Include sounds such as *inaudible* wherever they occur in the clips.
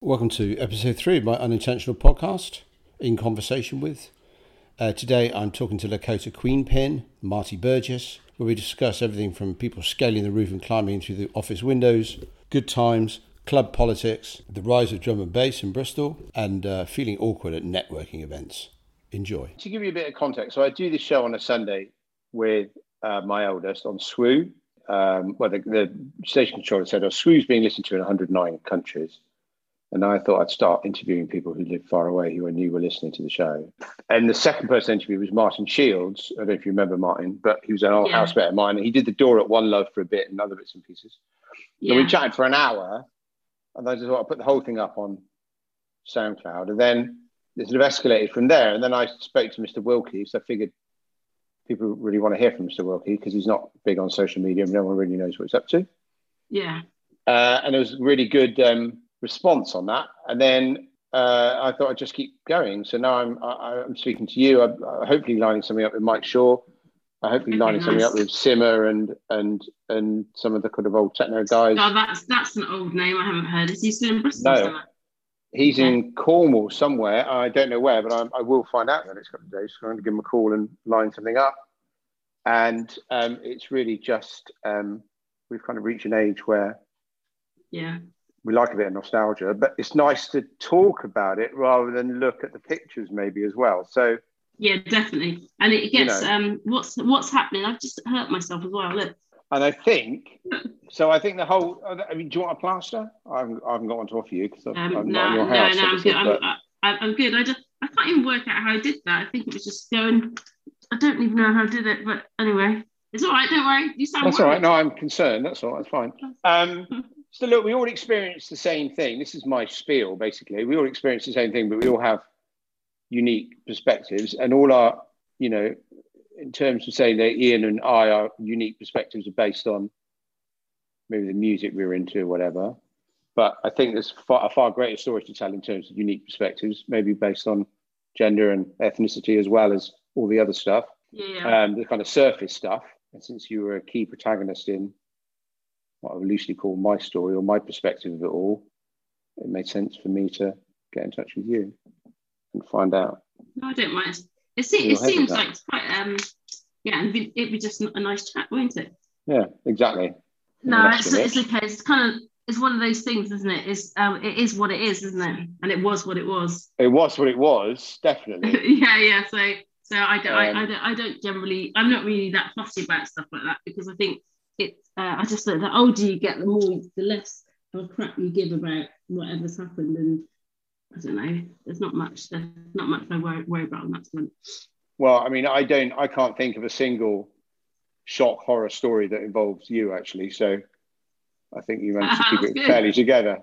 Welcome to episode three of my unintentional podcast, In Conversation with. Uh, today I'm talking to Lakota Queen Pin, Marti Burgess, where we discuss everything from people scaling the roof and climbing through the office windows, good times, club politics, the rise of drum and bass in Bristol, and uh, feeling awkward at networking events. Enjoy. To give you a bit of context, so I do this show on a Sunday with uh, my eldest on SWU. Um, well, the, the station controller said, oh, SWU's being listened to in 109 countries. And I thought I'd start interviewing people who live far away who I knew were listening to the show. And the second person interview was Martin Shields. I don't know if you remember Martin, but he was an old yeah. housemate of mine. And he did the door at One Love for a bit and other bits and pieces. Yeah. And we chatted for an hour. And I just thought I'd put the whole thing up on SoundCloud. And then it sort of escalated from there. And then I spoke to Mr. Wilkie. So I figured people really want to hear from Mr. Wilkie because he's not big on social media and no one really knows what he's up to. Yeah. Uh, and it was really good. Um, response on that. And then uh, I thought I'd just keep going. So now I'm I, am speaking to you. I'm hopefully lining something up with Mike Shaw. I hopefully okay, lining nice. something up with Simmer and and and some of the kind of old techno guys. Oh, that's that's an old name I haven't heard. Is he still in Bristol? No, he's okay. in Cornwall somewhere. I don't know where, but I, I will find out in the next couple of days. So I'm going to give him a call and line something up. And um, it's really just um, we've kind of reached an age where yeah we like a bit of nostalgia, but it's nice to talk about it rather than look at the pictures maybe as well. So yeah, definitely. And it gets you know, um what's what's happening? I've just hurt myself as well. Look. And I think *laughs* so. I think the whole. I mean, do you want a plaster? I haven't, I haven't got one to offer you because I'm, um, I'm no, not in your house. No, no, I'm good. I'm, I, I'm good. I just I can't even work out how I did that. I think it was just going. I don't even know how I did it, but anyway, it's all right. Don't worry. You sound. That's worried. all right. No, I'm concerned. That's all. That's fine. *laughs* Um, so look, we all experience the same thing. This is my spiel, basically. We all experience the same thing, but we all have unique perspectives, and all our, you know, in terms of saying that Ian and I, are unique perspectives are based on maybe the music we are into or whatever. But I think there's far, a far greater story to tell in terms of unique perspectives, maybe based on gender and ethnicity as well as all the other stuff, yeah. um, the kind of surface stuff. And since you were a key protagonist in what I would loosely call my story or my perspective of it all, it made sense for me to get in touch with you and find out. No, I don't mind. It, se- it seems like it's quite, um, yeah, and it'd be just a nice chat, won't it? Yeah, exactly. No, it's, it's okay. It's kind of it's one of those things, isn't it? It's um, it is what it is, isn't it? And it was what it was. It was what it was, definitely. *laughs* yeah, yeah. So so I don't, um, I, I, don't I don't generally I'm not really that fussy about stuff like that because I think it's uh, I just think the older you get, the more the less of a crap you give about whatever's happened, and I don't know. There's not much. There's not much I worry, worry about on that front. Well, I mean, I don't. I can't think of a single shock horror story that involves you actually. So I think you managed to keep *laughs* it fairly together.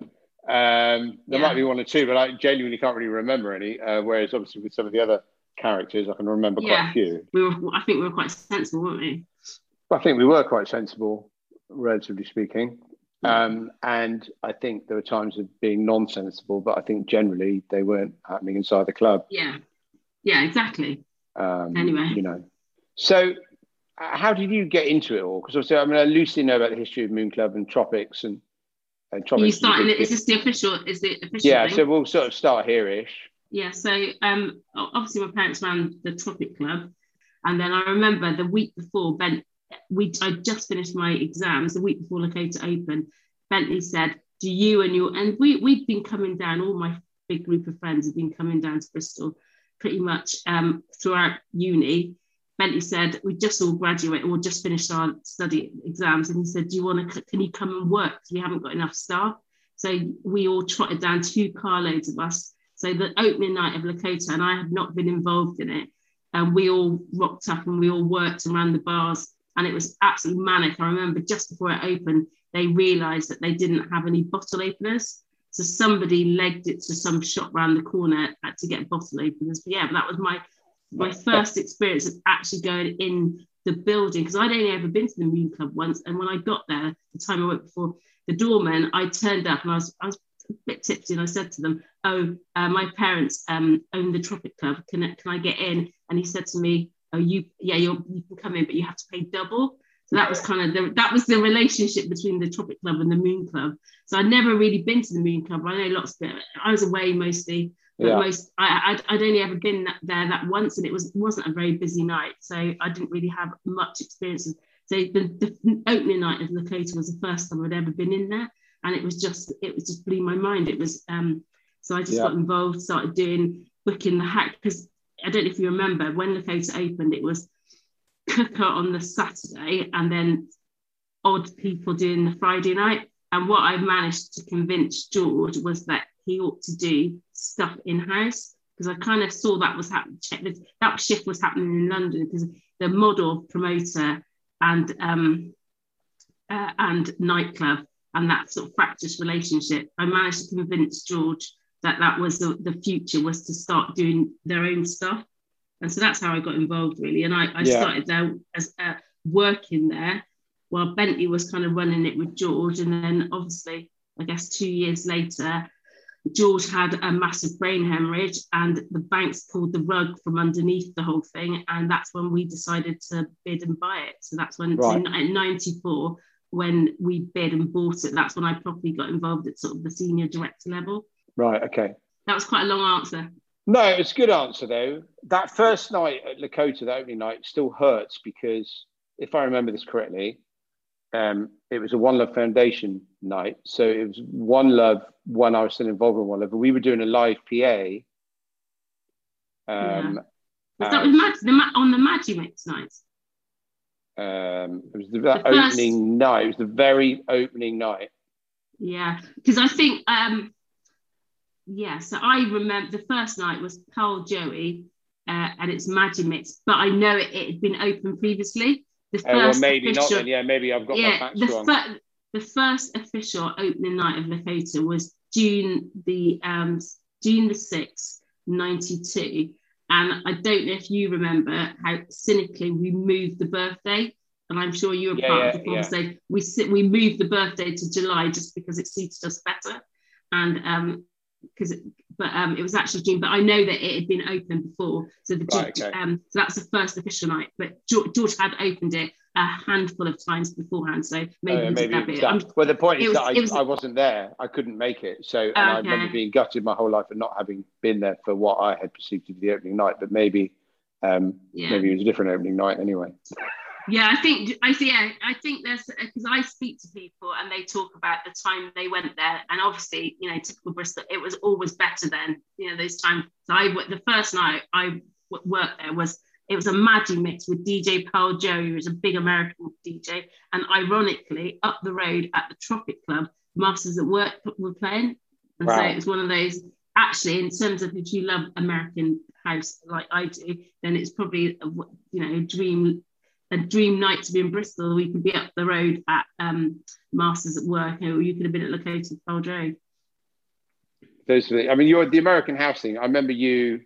Um, there yeah. might be one or two, but I genuinely can't really remember any. Uh, whereas obviously with some of the other characters, I can remember yeah. quite a few. We were, I think we were quite sensible, weren't we? I think we were quite sensible, relatively speaking. Um, and I think there were times of being non-sensible, but I think generally they weren't happening inside the club. Yeah, yeah, exactly. Um, anyway, you know, so uh, how did you get into it all? Because obviously, I mean, I loosely know about the history of Moon Club and Tropics and. and Tropics you starting? Is this the official? Is the official? Yeah, thing? so we'll sort of start here-ish. Yeah, so um, obviously my parents ran the Tropic Club, and then I remember the week before Ben we I just finished my exams the week before Lakota Open. Bentley said, "Do you and your and we we've been coming down. All my big group of friends have been coming down to Bristol pretty much um, throughout uni." Bentley said, "We just all graduated or just finished our study exams," and he said, "Do you want to? Can you come and work? We haven't got enough staff." So we all trotted down two carloads of us. So the opening night of Lakota, and I had not been involved in it. And we all rocked up and we all worked around the bars and it was absolutely manic. I remember just before it opened, they realised that they didn't have any bottle openers. So somebody legged it to some shop around the corner to get bottle openers. But yeah, but that was my my first experience of actually going in the building because I'd only ever been to the Moon Club once. And when I got there, the time I went before the doorman, I turned up and I was I was a bit tipsy and I said to them, "Oh, uh, my parents um, own the Tropic Club. Can can I get in?" And he said to me, oh, you, yeah, you you can come in, but you have to pay double. So that was kind of the that was the relationship between the Tropic Club and the Moon Club. So I'd never really been to the Moon Club. I know lots of it. I was away mostly, but Yeah. most I, I'd, I'd only ever been that, there that once, and it was wasn't a very busy night, so I didn't really have much experience. So the, the opening night of Lakota was the first time I'd ever been in there, and it was just it was just blew my mind. It was um, so I just Yeah. got involved, started doing booking the hack because I don't know if you remember when the Lakota opened, it was *laughs* cooker on the Saturday and then odd people doing the Friday night. And what I managed to convince George was that he ought to do stuff in house because I kind of saw that was happening. That shift was happening in London because the model promoter and um, uh, and nightclub and that sort of fractious relationship. I managed to convince George that that was the, the future was to start doing their own stuff. And so that's how I got involved really. And I, I Yeah. started there as uh, working there while Bentley was kind of running it with George. And then obviously, I guess two years later, George had a massive brain hemorrhage and the banks pulled the rug from underneath the whole thing. And that's when we decided to bid and buy it. So that's when Right. in, in 94, when we bid and bought it, that's when I properly got involved at sort of the senior director level. Right. Okay. That was quite a long answer. No, it's a good answer though. That first night at Lakota, that opening night, still hurts because if I remember this correctly, um, it was a One Love Foundation night. So it was One Love when I was still involved in One Love, but we were doing a live PA. Um, Was that with Mag- the, Ma- on the Maggi Mix nights? um, it was the, that The first- opening night. It was the very opening night. Yeah, because I think, um, yeah, so I remember the first night was Pal Joey uh, and it's Maggi Mix, but I know it, it had been open previously. The Oh, well, first maybe not official- then. Yeah, maybe I've got my yeah, facts the, wrong. fir- the first official opening night of Lakota was June the um, June the sixth, ninety two, and I don't know if you remember how cynically we moved the birthday. And I'm sure you were Yeah, part yeah, of the conversation. We sit, we moved the birthday to July just because it suited us better, and um, because but um, it was actually June. But I know that it had been open before, so the Right, okay. um, so that's the first official night. But George, George had opened it a handful of times beforehand, so maybe, Oh, yeah, maybe that it was bit. that. Well, the point is was- that I, was- I wasn't there. I couldn't make it. So, and I remember Okay. being gutted my whole life and not having been there for what I had perceived to be the opening night. But maybe, um, yeah. maybe it was a different opening night anyway. *laughs* Yeah, I think I see. Yeah, I think there's because I speak to people and they talk about the time they went there, and obviously, you know, typical Bristol, it was always better then. You know, those times. So I the first night I w- worked there was it was a Maggi mix with DJ Pal Joey, who was a big American DJ, and ironically, up the road at the Tropic Club, Masters at Work were playing, and so it was one of those. Actually, in terms of if you love American house like I do, then it's probably a, you know a dream a dream night to be in Bristol. We could be up the road at um, Masters at Work, or you could have been at Pal Joey. Those, are the, I mean, you're the American house thing. I remember you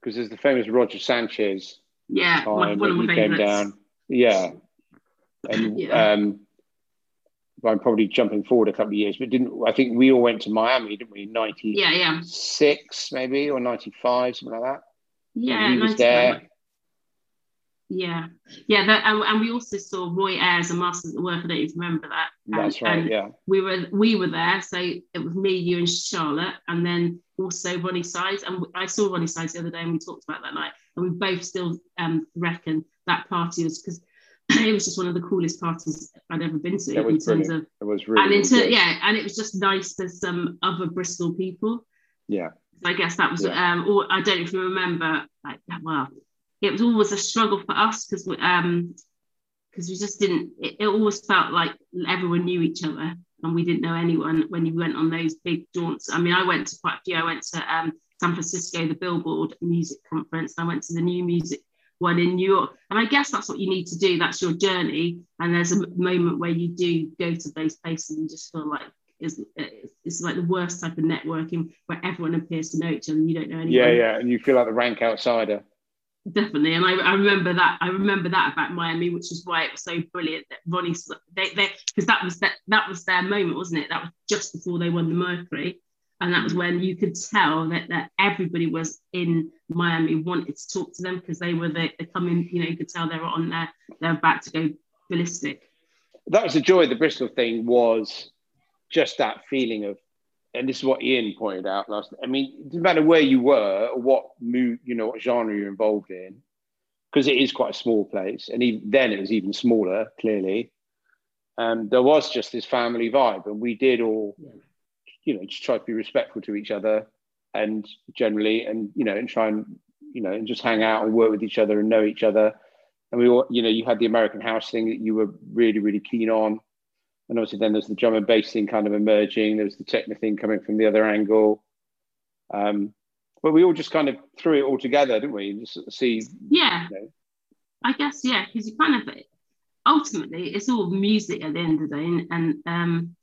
because there's the famous Roger Sanchez Yeah, time one of my came down. Yeah, and *laughs* Yeah. um, I'm probably jumping forward a couple of years, but didn't I think we all went to Miami, didn't we? Ninety Yeah, yeah, six maybe or ninety five, something like that. yeah. he was there. Yeah, yeah, that, and, and we also saw Roy Ayers and Masters at Work. I don't even remember that. And- That's right. yeah. we were we were there, so it was me, you, and Charlotte, and then also Roni Size. And I saw Roni Size the other day, and we talked about that night. And we both still um, reckon that party was because *clears throat* it was just one of the coolest parties I'd ever been to It in terms brilliant. of It was really, and into good. yeah, and it was just nice for some other Bristol people. Yeah. So I guess that was Yeah. um or I don't know if you remember like well it was always a struggle for us because we um because we just didn't it, it always felt like everyone knew each other and we didn't know anyone when you went on those big jaunts. I mean I went to quite a few. I went to um San Francisco, the Billboard Music Conference, and I went to the New Music one in New York. And I guess that's what you need to do. That's your journey. And there's a moment where you do go to those places and just feel like it's, it's like the worst type of networking where everyone appears to know each other and you don't know anyone. Yeah, yeah. And you feel like the rank outsider. Definitely. And I, I remember that. I remember that about Miami, which is why it was so brilliant that Roni, they, they, because that was that, that was their moment, wasn't it? That was just before they won the Mercury. and that was when you could tell that, that everybody was in Miami wanted to talk to them because they were the, the coming, you know, you could tell they were on there, they're about to go ballistic. That was the joy of the Bristol thing was just that feeling of, and this is what Ian pointed out last. I mean, it doesn't matter where you were or what mood, you know, what genre you're involved in, because it is quite a small place, and even then it was even smaller. Clearly, um, there was just this family vibe, and we did all. You know, just try to be respectful to each other and generally, and, you know, and try and, you know, and just hang out and work with each other and know each other. And we all, you know, you had the American house thing that you were really, really keen on. And obviously then there's the drum and bass thing kind of emerging. There was the techno thing coming from the other angle. Um, but we all just kind of threw it all together, didn't we? And just see. Yeah. You know. I guess, yeah, because you kind of, ultimately, it's all music at the end of the day. And, and um,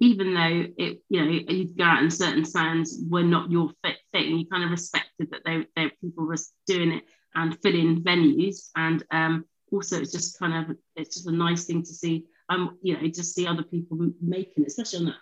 even though it, you know, you'd go out and certain sounds were not your fit thing, you kind of respected that they, they people were doing it and filling venues. And um, also, it's just kind of it's just a nice thing to see. Um, you know, just see other people making it, especially on that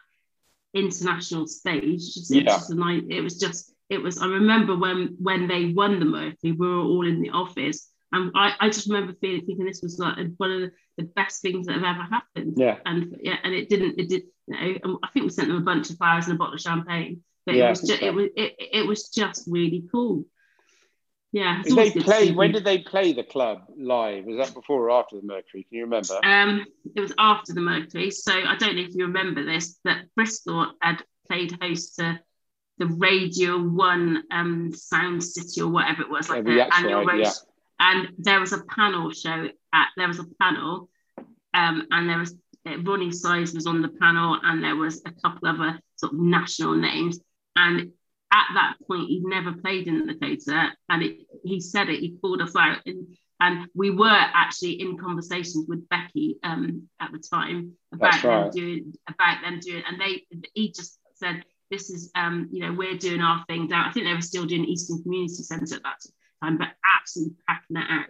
international stage. Just, yeah. just nice. It was just. It was. I remember when when they won the Mercury, we were all in the office, and I, I just remember feeling thinking this was like one of the, best things that have ever happened. Yeah. And yeah, and it didn't. It did you know, I think we sent them a bunch of flowers and a bottle of champagne. But yeah, it was just, it was it, it was just really cool. Yeah. Did they play when did they play the club live? Was that before or after the Mercury? Can you remember? Um, it was after the Mercury. So I don't know if you remember this, but Bristol had played host to the Radio One um, Sound City or whatever it was, like the annual right, yeah. And there was a panel show at there was a panel, um, and there was Roni Size was on the panel, and there was a couple of other sort of national names. And at that point, he'd never played in the Lakota, and it, he said it. He called us out, and, and we were actually in conversations with Becky um, at the time about them doing about them doing, and they he just said, "This is um, you know we're doing our thing down." I think they were still doing Easton Community Centre at that time, but absolutely packing it out.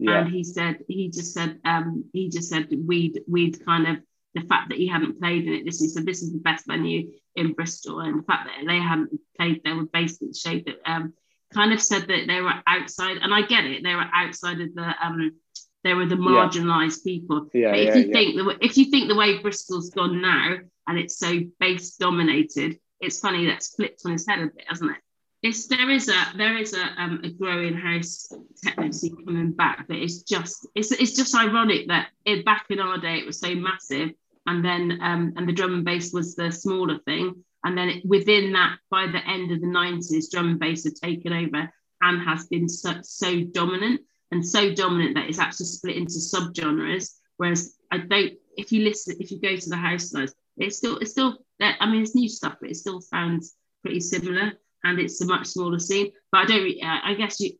Yeah. And he said he just said um, he just said we'd we'd kind of the fact that he hadn't played in it. This is so this is the best venue in Bristol, and the fact that they hadn't played, they were basically showed that um, kind of said that they were outside, and I get it, they were outside of the um, they were the marginalised yeah. people. Yeah, but if yeah, you yeah. think the if you think the way Bristol's gone now and it's so bass dominated, it's funny that's flipped on his head a bit, hasn't it? It's there is a there is a um, a growing house scene coming back, but it's just it's it's just ironic that it back in our day it was so massive, and then um and the drum and bass was the smaller thing, and then it, within that by the end of the nineties, drum and bass had taken over and has been so, so dominant and so dominant that it's actually split into subgenres. Whereas I don't, if you listen, if you go to the house size, it's still it's still I mean it's new stuff, but it still sounds pretty similar and it's a much smaller scene. But I don't. I guess you.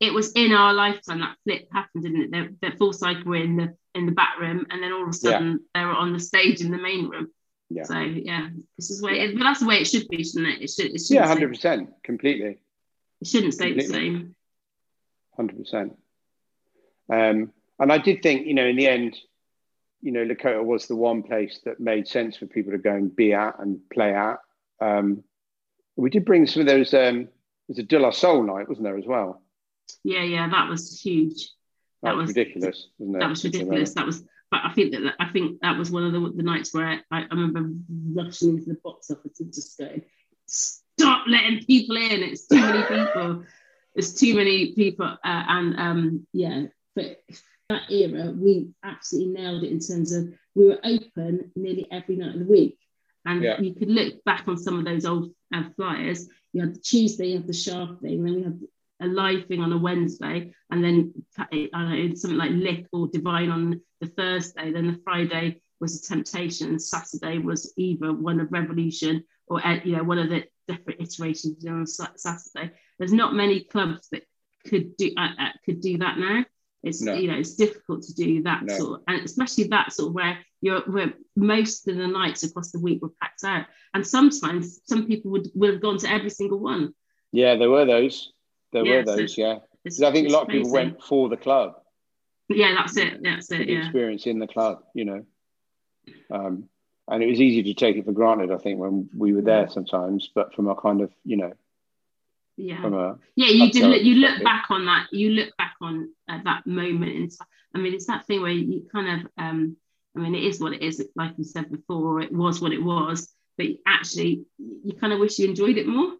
It was in our lifetime that flip happened, didn't it? The, the full cycle were in the in the back room, and then all of a sudden yeah. they were on the stage in the main room. Yeah. So yeah, this is where. It, but that's the way it should be, shouldn't it? It should. It yeah, hundred percent, completely. It shouldn't stay completely. the same. Hundred percent. Um, and I did think, you know, in the end, you know, Lakota was the one place that made sense for people to go and be at and play at. Um, we did bring some of those. Um, there's a De La Soul night, wasn't there, as well? Yeah, yeah, that was huge. That, that was ridiculous, wasn't it? That was ridiculous. That was, but I think that I think that was one of the, the nights where I, I remember rushing into the box office and just going, "Stop letting people in! It's too many people. It's too many people." Uh, and um, yeah, but that era, we absolutely nailed it in terms of we were open nearly every night of the week. And yeah. you could look back on some of those old uh, flyers. You had the Tuesday, you had the sharp thing, then we had a live thing on a Wednesday, and then I don't know, something like Lick or Divine on the Thursday. Then the Friday was a Temptation, and Saturday was either one of Revolution or uh, you know one of the different iterations on Saturday. There's not many clubs that could do uh, uh, could do that now. It's no. you know it's difficult to do that no. sort, of, and especially that sort of where you're where most of the nights across the week were packed out, and sometimes some people would would have gone to every single one. Yeah, there were those. There yeah, were those. So yeah, because I think a lot of people went for the club. Yeah, that's it. That's it. The yeah. experience in the club, you know. Um, and it was easy to take it for granted. I think when we were there sometimes, but from a kind of you know, yeah, yeah, you did. Look, you look back on that. You look back on uh, that moment in time. I mean, it's that thing where you kind of. um I mean, it is what it is. Like you said before, it was what it was. But actually, you kind of wish you enjoyed it more.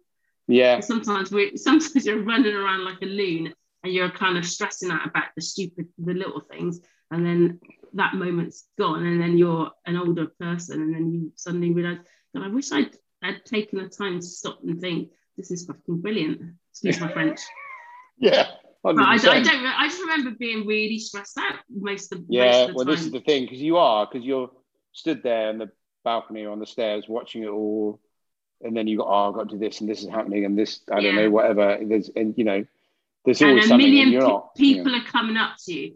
yeah, sometimes we *laughs* sometimes you're running around like a loon and you're kind of stressing out about the stupid the little things and then that moment's gone and then you're an older person and then you suddenly realize God, I wish I'd had taken the time to stop and think this is fucking brilliant excuse my French *laughs* yeah. I, I don't I just remember being really stressed out most of, the most Yeah, of the well, time this is the thing because you are because you're stood there on the balcony or on the stairs watching it all, and then you go, "Oh, I've got to do this, and this is happening, and this, I don't know, whatever." There's, and you know, there's and always a something, million and you're pe- not. people you know. are coming up to you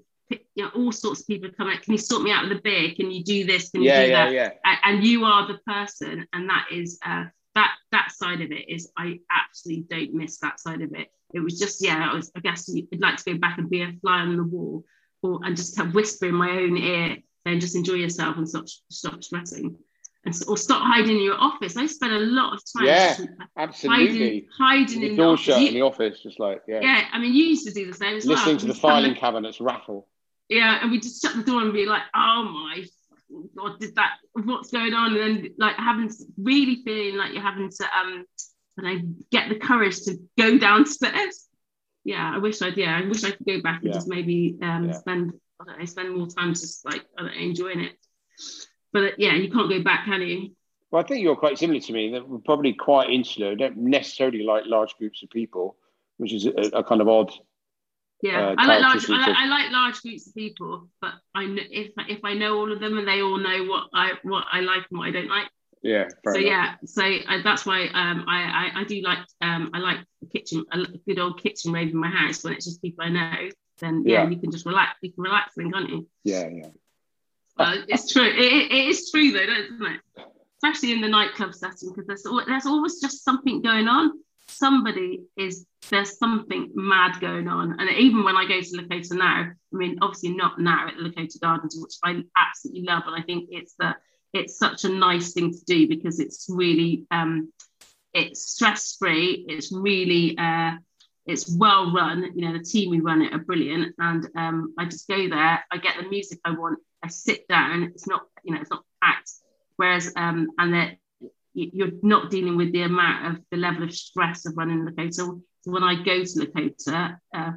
you know, all sorts of people are coming up can you sort me out with a beer can you do this can you Yeah, do yeah, that yeah. And you are the person and that is uh that that side of it is i absolutely don't miss that side of it. It was just yeah i was i guess you'd like to go back and be a fly on the wall or and just have whisper in my own ear and just enjoy yourself and stop stop stressing. And or stop hiding in your office. I spent a lot of time Yeah, Absolutely. hiding hiding in the door office. shut You- in the office, just like yeah, yeah i mean you used to do the same as well. Listening to the filing in- cabinets rattle. yeah, and we just shut the door and be like, oh my god, did that? What's going on? And then like having really feeling like you're having to um, and I get the courage to go downstairs. Yeah, I wish I'd. Yeah, I wish I could go back and Yeah. just maybe um Yeah. spend I don't know, spend more time just like I don't know, enjoying it. But uh, yeah, you can't go back, can you? Well, I think you're quite similar to me. That we're probably quite insular. Don't necessarily like large groups of people, which is a, a kind of odd. Yeah, Uh, I like large. I like, I like large groups of people, but I kn- if if I know all of them and they all know what I what I like and what I don't like. Yeah. So enough. yeah, so uh, that's why um, I, I I do like um, I like the kitchen a good old kitchen rave in my house when it's just people I know. Then yeah, Yeah. you can just relax. You can relax then, can't you? Yeah. Yeah. Well, it's true. It, it- it is true though, isn't it? Especially in the nightclub setting because there's there's always just something going on. Somebody is there's something mad going on, and even when I go to Lakota now, I mean obviously not now at the Lakota Gardens, which I absolutely love, and I think it's the it's such a nice thing to do because it's really um, it's stress free. It's really uh, it's well run. You know, the team who run it are brilliant, and um, I just go there. I get the music I want. I sit down. It's not you know it's not packed. Whereas um, and that you're not dealing with the amount of the level of stress of running Lakota. So when I go to Lakota, uh,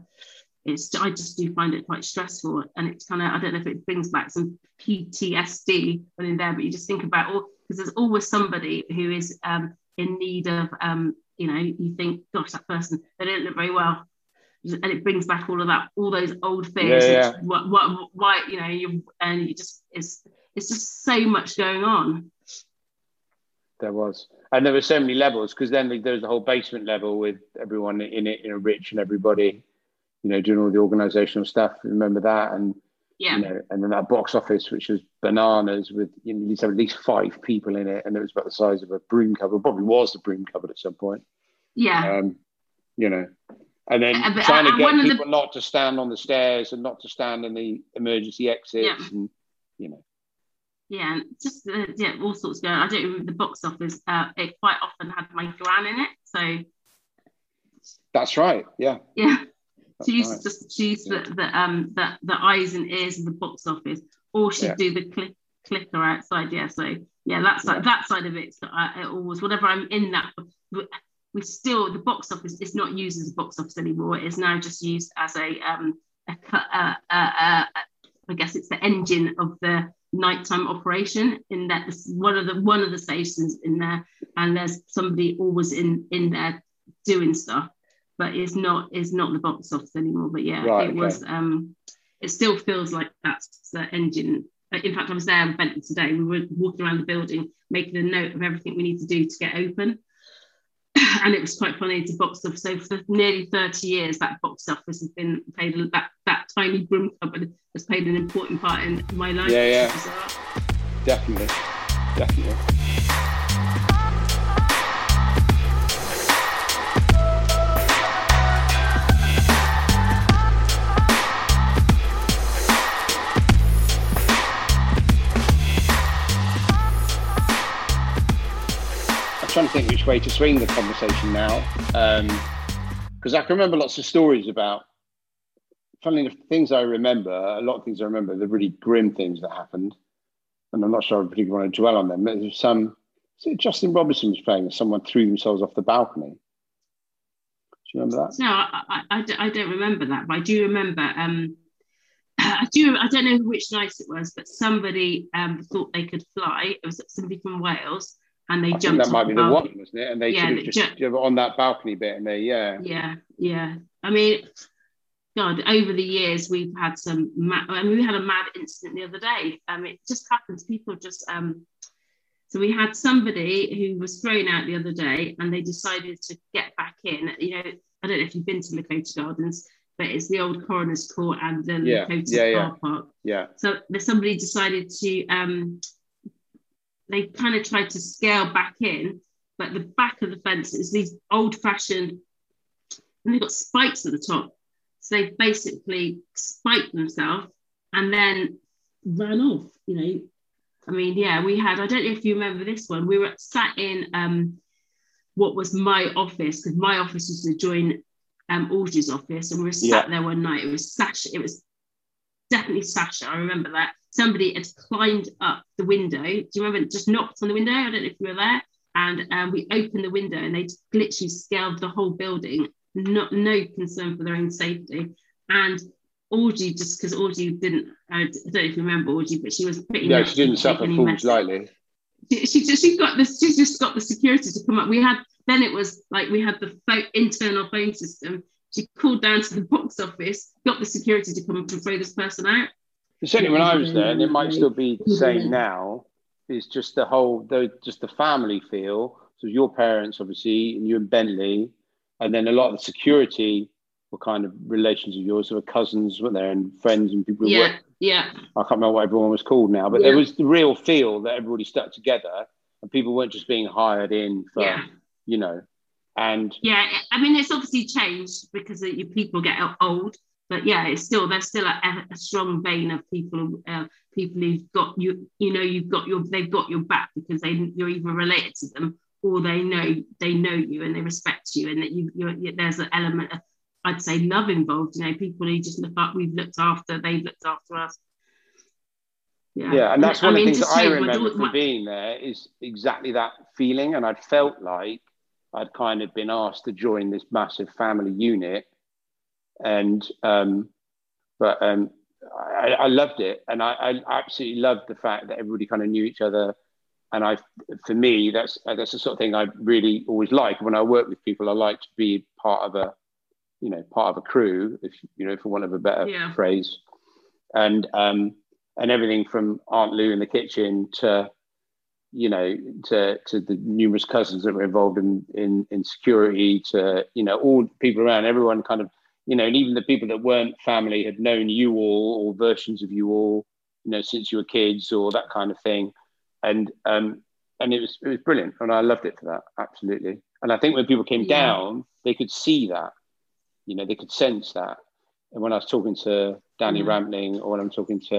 it's I just do find it quite stressful, and it's kind of I don't know if it brings back some PTSD when in there, but you just think about all because there's always somebody who is um, in need of um, you know you think gosh that person they don't look very well, and it brings back all of that all those old fears. Yeah, and What, what why you know you and you just it's it's just so much going on. There was, and there were so many levels because then there was the whole basement level with everyone in it, you know, Rich and everybody, you know, doing all the organisational stuff. Remember that, and Yeah. you know, and then that box office, which was bananas, with you know, at least five people in it, and it was about the size of a broom cupboard. Probably was the broom cupboard at some point. Yeah. Um, you know, and then Uh, trying uh, to get one of the- people not to stand on the stairs and not to stand in the emergency exits, Yeah. and you know, Yeah, and just uh, yeah, all sorts going. I don't remember the box office. Uh, it quite often had my gran in it, so that's right. Yeah, yeah, that's she used right. to just she used Yeah. the, the um the, the eyes and ears of the box office, or she'd Yeah. do the click clicker outside. Yeah, so yeah, that's Yeah. that side of it. So I, it always whenever I'm in that, we- still the box office is not used as a box office anymore. It is now just used as a um a, uh, uh, uh, I guess it's the engine of the nighttime operation in that one of the one of the stations in there and there's somebody always in in there doing stuff but it's not it's not the box office anymore but yeah Right, it was um it still feels like that's the engine. In fact I was there in Bentley today we were walking around the building making a note of everything we need to do to get open *laughs* and it was quite funny to box office so for nearly 30 years that box office has been played that that tiny broom cupboard has played an important part in my life Yeah, yeah. Definitely, definitely. Which way to swing the conversation now, because um, I can remember lots of stories about. Funny enough, things I remember, a lot of things I remember, the really grim things that happened, and I'm not sure I particularly want to dwell on them. There's some. Justin Robertson was playing, and someone threw themselves off the balcony. Do you remember that? No, I, I, I don't remember that, but I do remember. Um, *clears throat* I do. I don't know which night it was, but somebody um, thought they could fly. It was somebody from Wales, and they I jumped. that might be the balcony. one, wasn't it? And they Yeah, sort of they just ju- on that balcony bit, and they yeah. Yeah, yeah. I mean, God, over the years we've had some. Mad, I mean, we had a mad incident the other day. Um, it just happens. People just um. So we had somebody who was thrown out the other day, and they decided to get back in. You know, I don't know if you've been to Lakota Gardens, but it's the old Coroner's Court and the Yeah, Lakota yeah, yeah. park. Yeah, So somebody decided to um, they kind of tried to scale back in, but the back of the fence is these old-fashioned, and they've got spikes at the top. So they basically spiked themselves and then ran off. You know, I mean, yeah, we had. I don't know if you remember this one. We were sat in um, what was my office because my office was to join um, Aldridge's office, and we were sat Yeah. there one night. It was Sasha. It was definitely Sasha. I remember that. Somebody had climbed up the window. Do you remember? Just knocked on the window. I don't know if you were there. And um, we opened the window, and they literally scaled the whole building. Not no concern for their own safety. And Audrey, just because Audrey didn't, I don't know if you remember Audrey, but she was pretty. yeah. She didn't suffer fools lightly. she, she just she got this she just got the security to come up we had then it was like we had the phone, internal phone system she called down to the box office got the security to come up and throw this person out certainly when I was there, and it might still be the same now, is just the whole, the, just the family feel. So your parents, obviously, and you and Bentley, and then a lot of the security were kind of relations of yours, who were cousins, weren't there, and friends and people who yeah worked. yeah. I can't remember what everyone was called now, but there was the real feel that everybody stuck together, and people weren't just being hired in for, yeah. you know, and yeah i mean it's obviously changed because people get old but yeah it's still there's still a, a strong vein of people uh, people who've got you you know you've got your they've got your back because they you're either related to them or they know they know you and they respect you and that you you're, there's an element of I'd say love involved you know people who just look up we've looked after they've looked after us. Yeah. Yeah, and that's I one mean, of the things I remember from being there is exactly that feeling, and I'd felt like I'd kind of been asked to join this massive family unit, and um, but um, I, I loved it, and I, I absolutely loved the fact that everybody kind of knew each other, and I, for me, that's that's the sort of thing I really always like when I work with people. I like to be part of a, you know, part of a crew, if you know, for want of a better Yeah. phrase, and um, and everything from Aunt Lou in the kitchen to, you know, to to the numerous cousins that were involved in in, in security to you know all people around, everyone kind of you know, and even the people that weren't family had known you all or versions of you all, you know, since you were kids or that kind of thing, and um and it was it was brilliant, and I loved it for that absolutely. And I think when people came Yeah. down, they could see that, you know, they could sense that. And when I was talking to Danny Mhm. Rampling, or when I'm talking to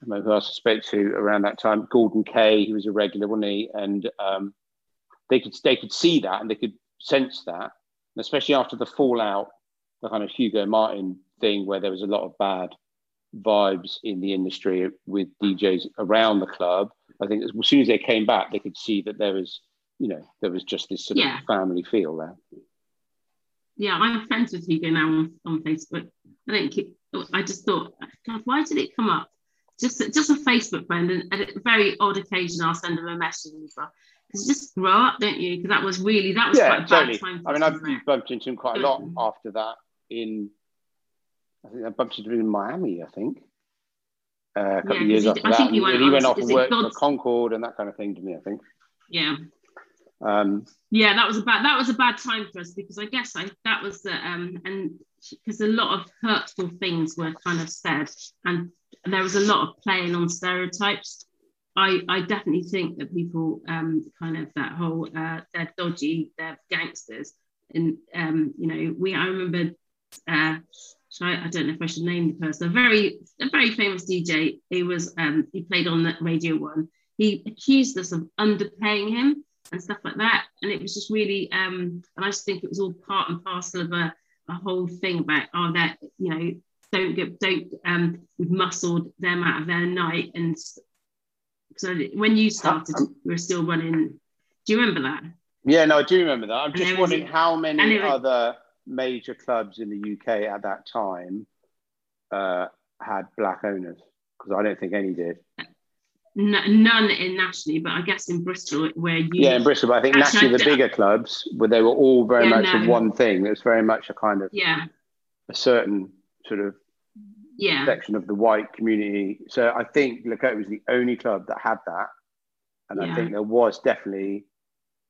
I don't know who else I spoke to around that time, Gordon Kaye, he was a regular, wasn't he? And um, they could they could see that and they could sense that, and especially after the fallout, the kind of Hugo Martin thing, where there was a lot of bad vibes in the industry with DJs around the club. I think as soon as they came back, they could see that there was, you know, there was just this sort Yeah. of family feel there. yeah, I'm friends with Hugo now on, on Facebook. I don't keep, I just thought, God, why did it come up? Just, just a Facebook friend, and at a very odd occasion, I'll send him a message. Because just grow up, don't you? Because that was really, that was yeah, quite a totally. bad time. For I mean, I've bumped into him quite a lot after that in, I think I bumped into him in Miami, I think. Uh, a couple Yeah, of years after that. think he and, went and he went off and worked for Concord and that kind of thing to me, I think. Yeah. Um, yeah that was a bad that was a bad time for us because i guess i that was the um and because a lot of hurtful things were kind of said and there was a lot of playing on stereotypes i i definitely think that people um kind of that whole uh they're dodgy they're gangsters and um you know we i remember uh I, I don't know if I should name the person. A very, a very famous DJ. He was, um, he played on that Radio One. He accused us of underpaying him and stuff like that. and it was just really um and I just think it was all part and parcel of a, a whole thing about oh that you know don't get don't um we've muscled them out of their night and so when you started um, we were still running do you remember that yeah no I do remember that I'm just wondering how many other major clubs in the UK at that time uh, had black owners because I don't think any did none in nationally, but I guess in Bristol where you yeah in Bristol, but I think nationally the bigger clubs where they were all very yeah, much no. one thing. It was very much a kind of yeah a certain sort of yeah section of the white community. So I think Lakota was the only club that had that, and yeah. I think there was definitely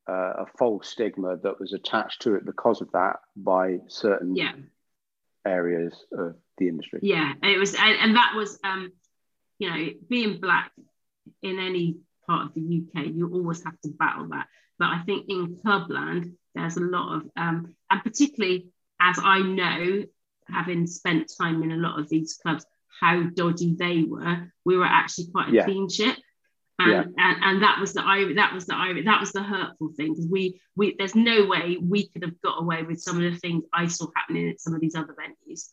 uh, a false stigma that was attached to it because of that by certain yeah. areas of the industry. Yeah, it was, and, and that was um, you know being black in any part of the UK, you always have to battle that. But I think in clubland, there's a lot of, um, and particularly as I know, having spent time in a lot of these clubs, how dodgy they were, we were actually quite a yeah. clean ship. And, yeah. and, and that was the I that was the I that was the hurtful thing because we we there's no way we could have got away with some of the things I saw happening at some of these other venues.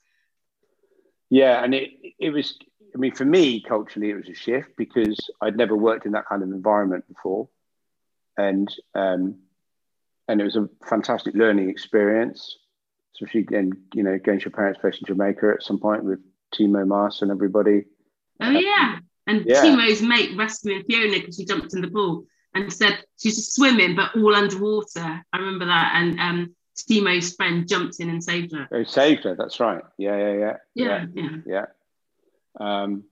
Yeah, and it it was I mean, for me, culturally, it was a shift because I'd never worked in that kind of environment before, and um, and it was a fantastic learning experience. Especially, again, you know, going to your parents' place in Jamaica at some point with Timo Maas and everybody. Oh yeah, and yeah. Timo's mate rescuing Fiona because she jumped in the pool and said she's just swimming but all underwater. I remember that, and um, Timo's friend jumped in and saved her. Oh, saved her. That's right. Yeah, yeah, yeah. Yeah, yeah. yeah. Um,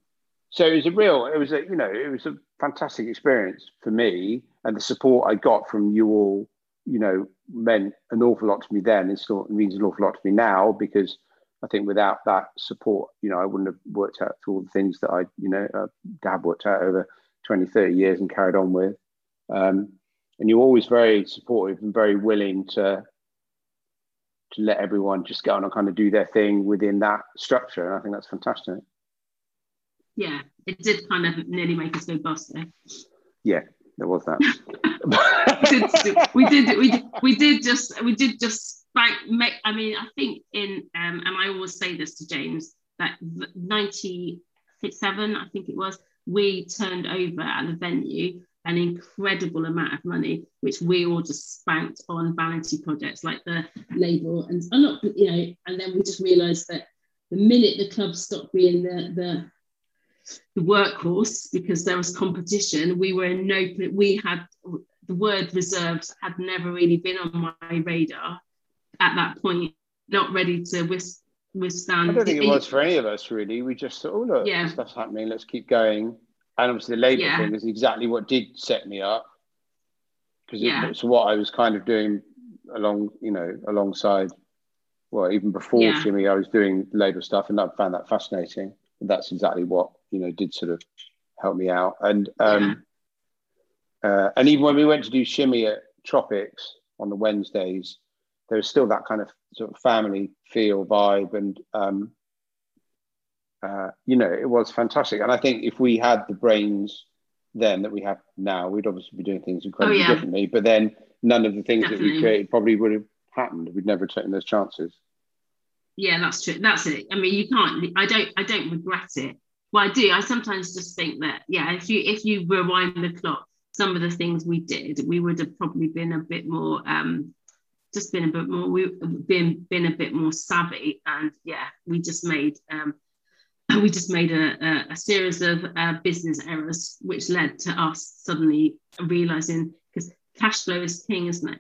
so it was a real, it was a, you know, it was a fantastic experience for me, and the support I got from you all, you know, meant an awful lot to me then. It still means an awful lot to me now because I think without that support, you know, I wouldn't have worked out all the things that I, you know, uh, have worked out over 20, 30 years and carried on with. Um, and you're always very supportive and very willing to to let everyone just go on and kind of do their thing within that structure. And I think that's fantastic yeah, it did kind of nearly make us go bust there. Yeah, there was that. *laughs* we did we did we did just we did just make I mean I think in um and I always say this to James that 97 I think it was we turned over at the venue an incredible amount of money which we all just spanked on vanity projects like the label and I'm not you know and then we just realized that the minute the club stopped being the the the workhorse because there was competition. We were in no, we had the word reserves had never really been on my radar at that point, not ready to withstand. I don't think it was for any of us really. We just thought, oh look, yeah. stuff's happening, let's keep going. And obviously the label yeah. thing is exactly what did set me up because yeah. it's what I was kind of doing along, you know, alongside. Well, even before yeah. Shimmy, I was doing label stuff, and I found that fascinating. And that's exactly what you know did sort of help me out. And um, yeah. uh, and even when we went to do shimmy at Tropics on the Wednesdays, there was still that kind of sort of family feel vibe, and um, uh, you know it was fantastic. And I think if we had the brains then that we have now, we'd obviously be doing things incredibly oh, yeah. differently. But then none of the things Definitely. that we created probably would have happened. We'd never taken those chances. Yeah, that's true. That's it. I mean, you can't. I don't. I don't regret it well, I do. I sometimes just think that, yeah, if you if you rewind the clock, some of the things we did, we would have probably been a bit more, um, just been a bit more, we been been a bit more savvy, and yeah, we just made um, *clears throat* we just made a, a, a series of uh, business errors, which led to us suddenly realizing because cash flow is king, isn't it?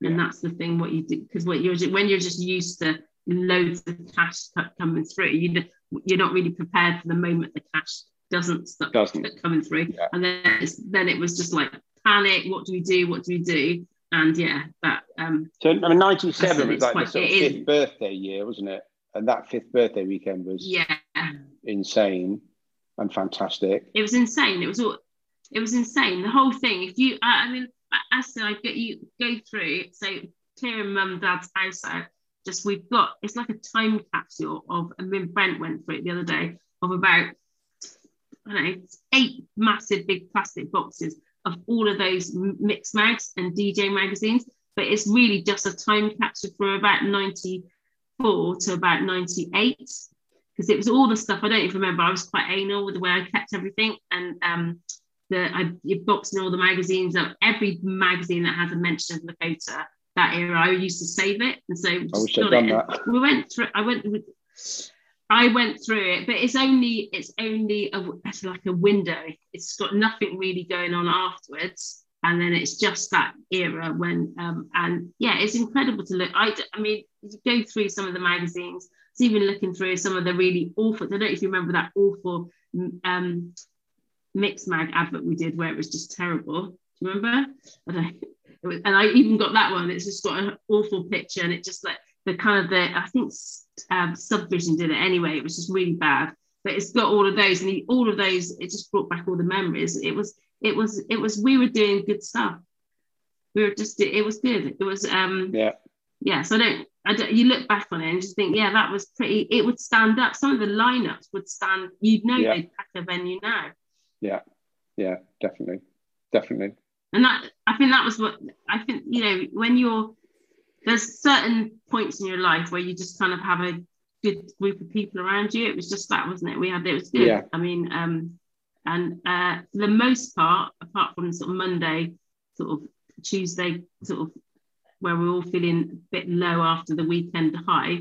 Yeah. And that's the thing. What you do because what you're when you're just used to loads of cash coming through, you you're not really prepared for the moment the cash doesn't stop doesn't. coming through. Yeah. And then it's, then it was just like panic. What do we do? What do we do? And yeah, that. Um, so I mean, ninety seven was like quite, the sort of fifth is, birthday year, wasn't it? And that fifth birthday weekend was yeah insane and fantastic. It was insane. It was all. It was insane. The whole thing. If you, I mean, as I get you go through. So clearing mum dad's house out just we've got it's like a time capsule of I mean Brent went through it the other day of about I don't know eight massive big plastic boxes of all of those Mixmags and DJ magazines, but it's really just a time capsule from about 94 to about 98 because it was all the stuff I don't even remember. I was quite anal with the way I kept everything, and um, the I boxing all the magazines up. Every magazine that has a mention of Lakota that era, I used to save it, and so I wish I'd done that. We went through. I went. I went through it, but it's only it's only a, it's like a window. It's got nothing really going on afterwards, and then it's just that era when um, and yeah, it's incredible to look. I I mean, you go through some of the magazines. It's even looking through some of the really awful. I don't know if you remember that awful um, Mixmag advert we did where it was just terrible. Do you remember? I. Was, and I even got that one. It's just got an awful picture, and it just like the kind of the I think um, Subvision did it anyway. It was just really bad, but it's got all of those, and all of those. It just brought back all the memories. It was it was it was we were doing good stuff. We were just it was good. It was um yeah yeah. So I don't I don't. You look back on it and just think yeah that was pretty. It would stand up. Some of the lineups would stand. You'd know yeah. they'd pack a venue now. Yeah, yeah, definitely, definitely. And that I think that was what I think. You know, when you're there's certain points in your life where you just kind of have a good group of people around you. It was just that, wasn't it? We had it was good. Yeah. I mean, um, and uh, for the most part, apart from sort of Monday, sort of Tuesday, sort of where we're all feeling a bit low after the weekend high.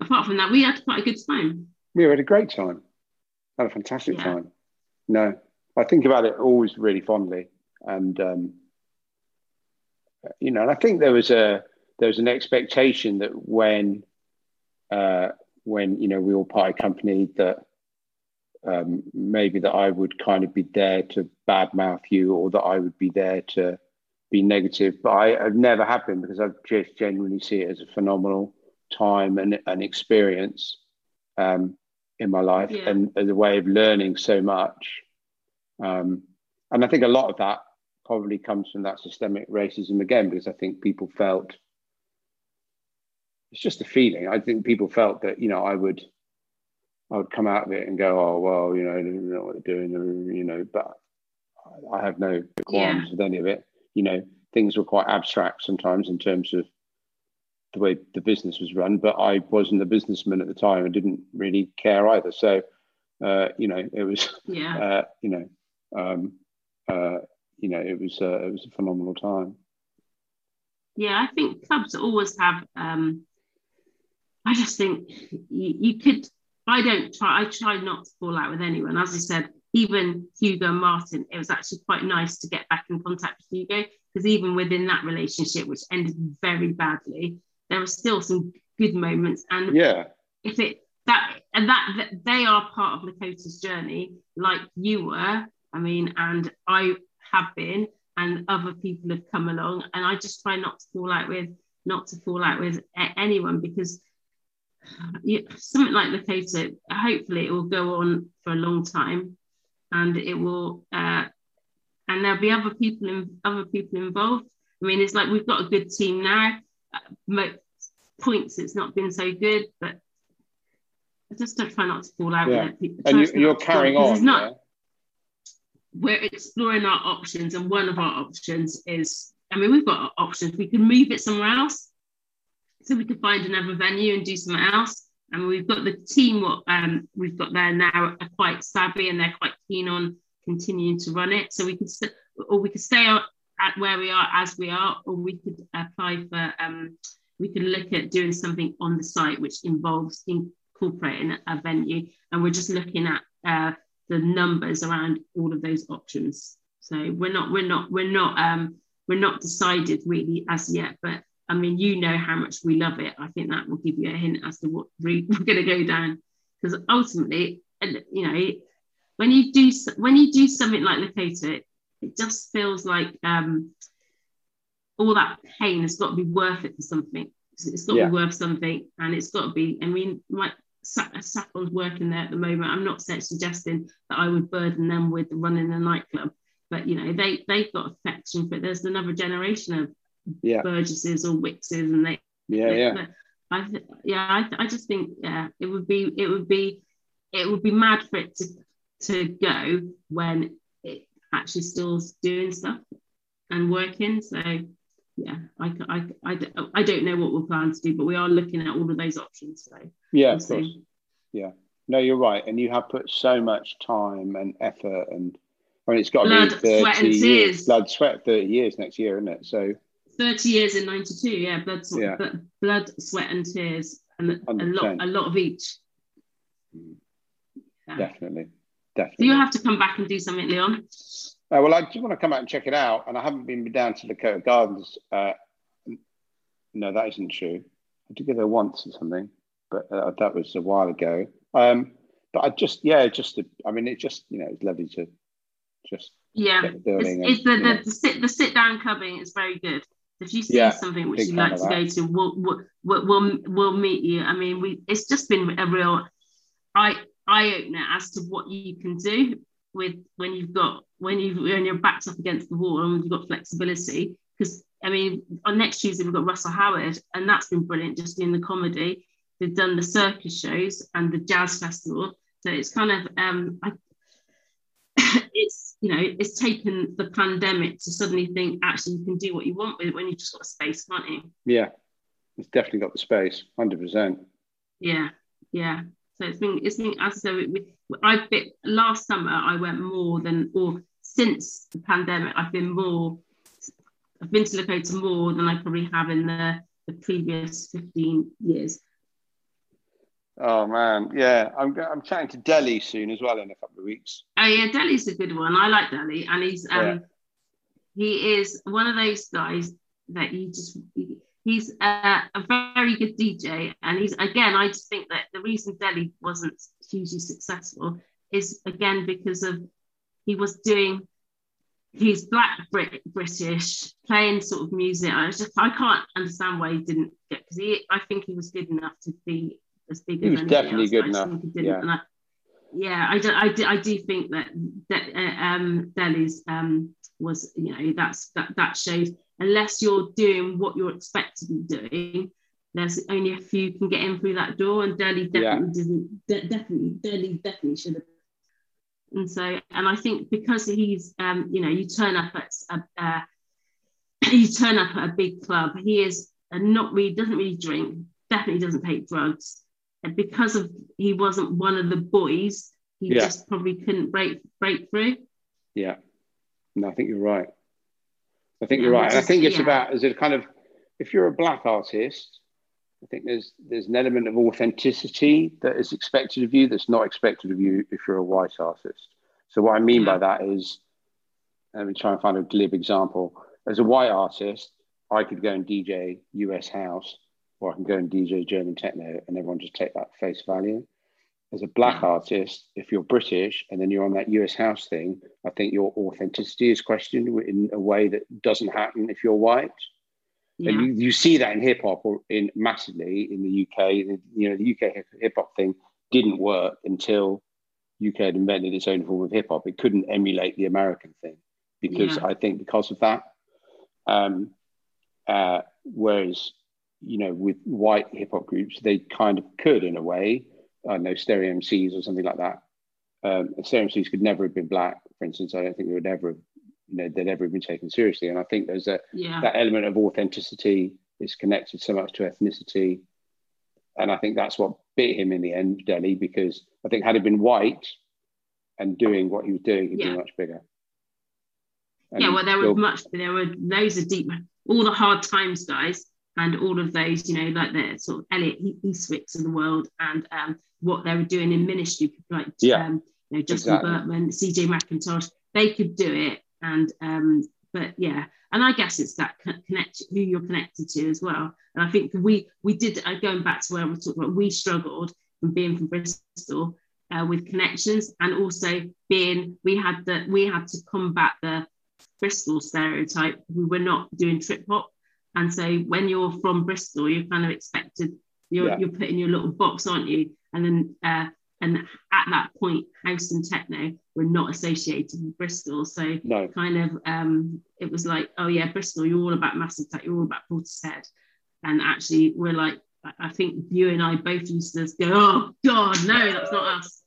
Apart from that, we had quite a good time. We had a great time. Had a fantastic yeah. time. No, I think about it always really fondly, and um, you know, and I think there was a there was an expectation that when uh, when you know we all party company that um, maybe that I would kind of be there to badmouth you or that I would be there to be negative. But I, have never happened because I just genuinely see it as a phenomenal time and an experience um, in my life yeah. and as a way of learning so much. Um, and I think a lot of that probably comes from that systemic racism again, because I think people felt it's just a feeling. I think people felt that you know I would I would come out of it and go, oh well, you know, I don't know what they're doing, you know, but I have no qualms yeah. with any of it. You know, things were quite abstract sometimes in terms of the way the business was run, but I wasn't a businessman at the time and didn't really care either. So, uh, you know, it was, *laughs* yeah. uh, you know, um, uh, you know, it was uh, it was a phenomenal time. Yeah, I think clubs always have um, I just think you, you could. I don't try. I try not to fall out with anyone. As I said, even Hugo and Martin, it was actually quite nice to get back in contact with Hugo because even within that relationship, which ended very badly, there were still some good moments. And yeah, if it that and that, that they are part of Lakota's journey, like you were. I mean, and I have been, and other people have come along, and I just try not to fall out with not to fall out with anyone because something like the Lakota, hopefully it will go on for a long time and it will, uh, and there'll be other people, in, other people involved. I mean, it's like we've got a good team now. Uh, points, it's not been so good, but I just don't try not to fall out yeah. with it. And you, are carrying on. Not, yeah? We're exploring our options, and one of our options is I mean, we've got options. We can move it somewhere else so we could find another venue and do something else. And we've got the team what um, we've got there now are quite savvy and they're quite keen on continuing to run it. So we could st- or we could stay at where we are as we are, or we could apply for um, we could look at doing something on the site which involves incorporating a venue. And we're just looking at uh, the numbers around all of those options. So we're not we're not we're not um, we're not decided really as yet, but I mean, you know how much we love it. I think that will give you a hint as to what route *laughs* we're going to go down. Because ultimately, you know, when you do when you do something like Lakota, it just feels like um, all that pain has got to be worth it for something. It's got to yeah. be worth something, and it's got to be. I mean, my Saffron's working there at the moment. I'm not suggesting that I would burden them with running a nightclub, but you know, they they've got affection for it. There's another generation of yeah. Burgesses or Wickses, and they yeah they, yeah I th- yeah I, I just think yeah it would be it would be it would be mad for it to to go when it actually still doing stuff and working. So yeah, I, I, I, I don't know what we're planning to do, but we are looking at all of those options. So yeah, of course. Yeah, no, you're right, and you have put so much time and effort, and I mean, it's got blood, to be thirty years, tears. blood, sweat, thirty years next year, isn't it? So thirty years in '92, yeah, blood, yeah. blood, sweat, and tears, and a lot, a lot of each. Yeah. Definitely, definitely. Do you have to come back and do something, Leon? Uh, well, I just want to come out and check it out, and I haven't been down to Lakota Gardens. Uh, no, that isn't true. I did go there once or something, but uh, that was a while ago. Um, but I just, yeah, just, I mean, it just, you know, it's lovely to just yeah. it's, it's the, the, the, sit the sit down clubbing is very good. If you see yeah, something which you'd like to go to, we'll, we'll we'll we'll meet you. I mean, we it's just been a real eye eye opener as to what you can do with when you've got when you when you're backed up against the wall and you've got flexibility. Because I mean, on next Tuesday we've got Russell Howard, and that's been brilliant just doing the comedy. They've done the circus shows and the jazz festival. So it's kind of um, I, it's you know it's taken the pandemic to suddenly think actually you can do what you want with it when you've just got a space, can't you? Yeah, it's definitely got the space, hundred percent. Yeah, yeah. So it's been it's been as so I've been last summer I went more than or since the pandemic I've been more I've been to Lakota more than I probably have in the the previous 15 years. Oh man, yeah, I'm I'm chatting to Delhi soon as well in a couple of weeks. Oh yeah, Delhi's a good one. I like Delhi, and he's um yeah. he is one of those guys that you just he's a, a, very good DJ, and he's again. I just think that the reason Delhi wasn't hugely successful is again because of he was doing he's black Brit, British playing sort of music. I just I can't understand why he didn't get because he I think he was good enough to be as big he as was definitely good enough. Yeah. I, yeah, I do, I do, I do think that, that uh, um, Delhi's um, was, you know, that's that that shows unless you're doing what you're expected to be doing, there's only a few can get in through that door, and Delhi definitely yeah. didn't. De- definitely, Delhi definitely should have. And so, and I think because he's, um, you know, you turn up at a, uh, *clears throat* you turn up at a big club. He is not really doesn't really drink. Definitely doesn't take drugs because of he wasn't one of the boys, he yeah. just probably couldn't break break through. Yeah, no, I think you're right. I think yeah, you're right. Just, I think it's yeah. about is it kind of if you're a black artist, I think there's there's an element of authenticity that is expected of you that's not expected of you if you're a white artist. So what I mean by that is, let me try and find a glib example. As a white artist, I could go and DJ US house or I can go and DJ German techno and everyone just take that face value. As a black artist, if you're British and then you're on that US house thing, I think your authenticity is questioned in a way that doesn't happen if you're white. Yeah. And you, you see that in hip hop or in massively in the UK. You know, the UK hip hop thing didn't work until UK had invented its own form of hip hop. It couldn't emulate the American thing because yeah. I think because of that. Um, uh, whereas you know, with white hip hop groups, they kind of could in a way. I know Stereo MCs or something like that. Um, Stereo MCs could never have been black, for instance. I don't think they would ever, you know, they'd ever been taken seriously. And I think there's a yeah. that element of authenticity is connected so much to ethnicity, and I think that's what bit him in the end, Delhi, because I think had he been white and doing what he was doing, he'd yeah. be much bigger. And yeah, well, there was much, there were loads of deep, all the hard times guys and all of those, you know, like the sort of Elliot Eastwicks of the world and um, what they were doing in ministry, like yeah, um, you know, Justin exactly. Berkmann, CJ Mackintosh, they could do it. And um, but yeah, and I guess it's that connect who you're connected to as well. And I think we we did uh, going back to where we talked about, we struggled from being from Bristol uh, with connections and also being we had that we had to combat the Bristol stereotype. We were not doing trip hop and so when you're from Bristol, you're kind of expected, you're, yeah. you're put in your little box, aren't you? And then, uh, and at that point, house and techno were not associated with Bristol. So no. kind of, um, it was like, oh yeah, Bristol, you're all about Massive Attack, you're all about Portishead. And actually, we're like, I think you and I both used to go, oh God, no, that's not us.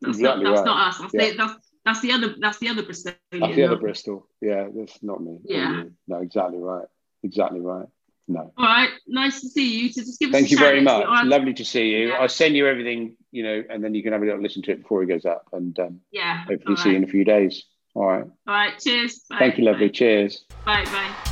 That's exactly not that's right. not us. That's, yeah. that's That's the other. That's the other Bristol. That's the other Bristol. Yeah, that's not me. Yeah. No, exactly right. Exactly right. No. All right. Nice to see you. So just give Thank you very much. Right. Lovely to see you. Yeah. I'll send you everything, you know, and then you can have a little listen to it before it goes up, and um, Yeah. hopefully All see you in a few days. All right. All right. Cheers. Bye. Thank you, lovely. Bye. Cheers. Bye. Bye.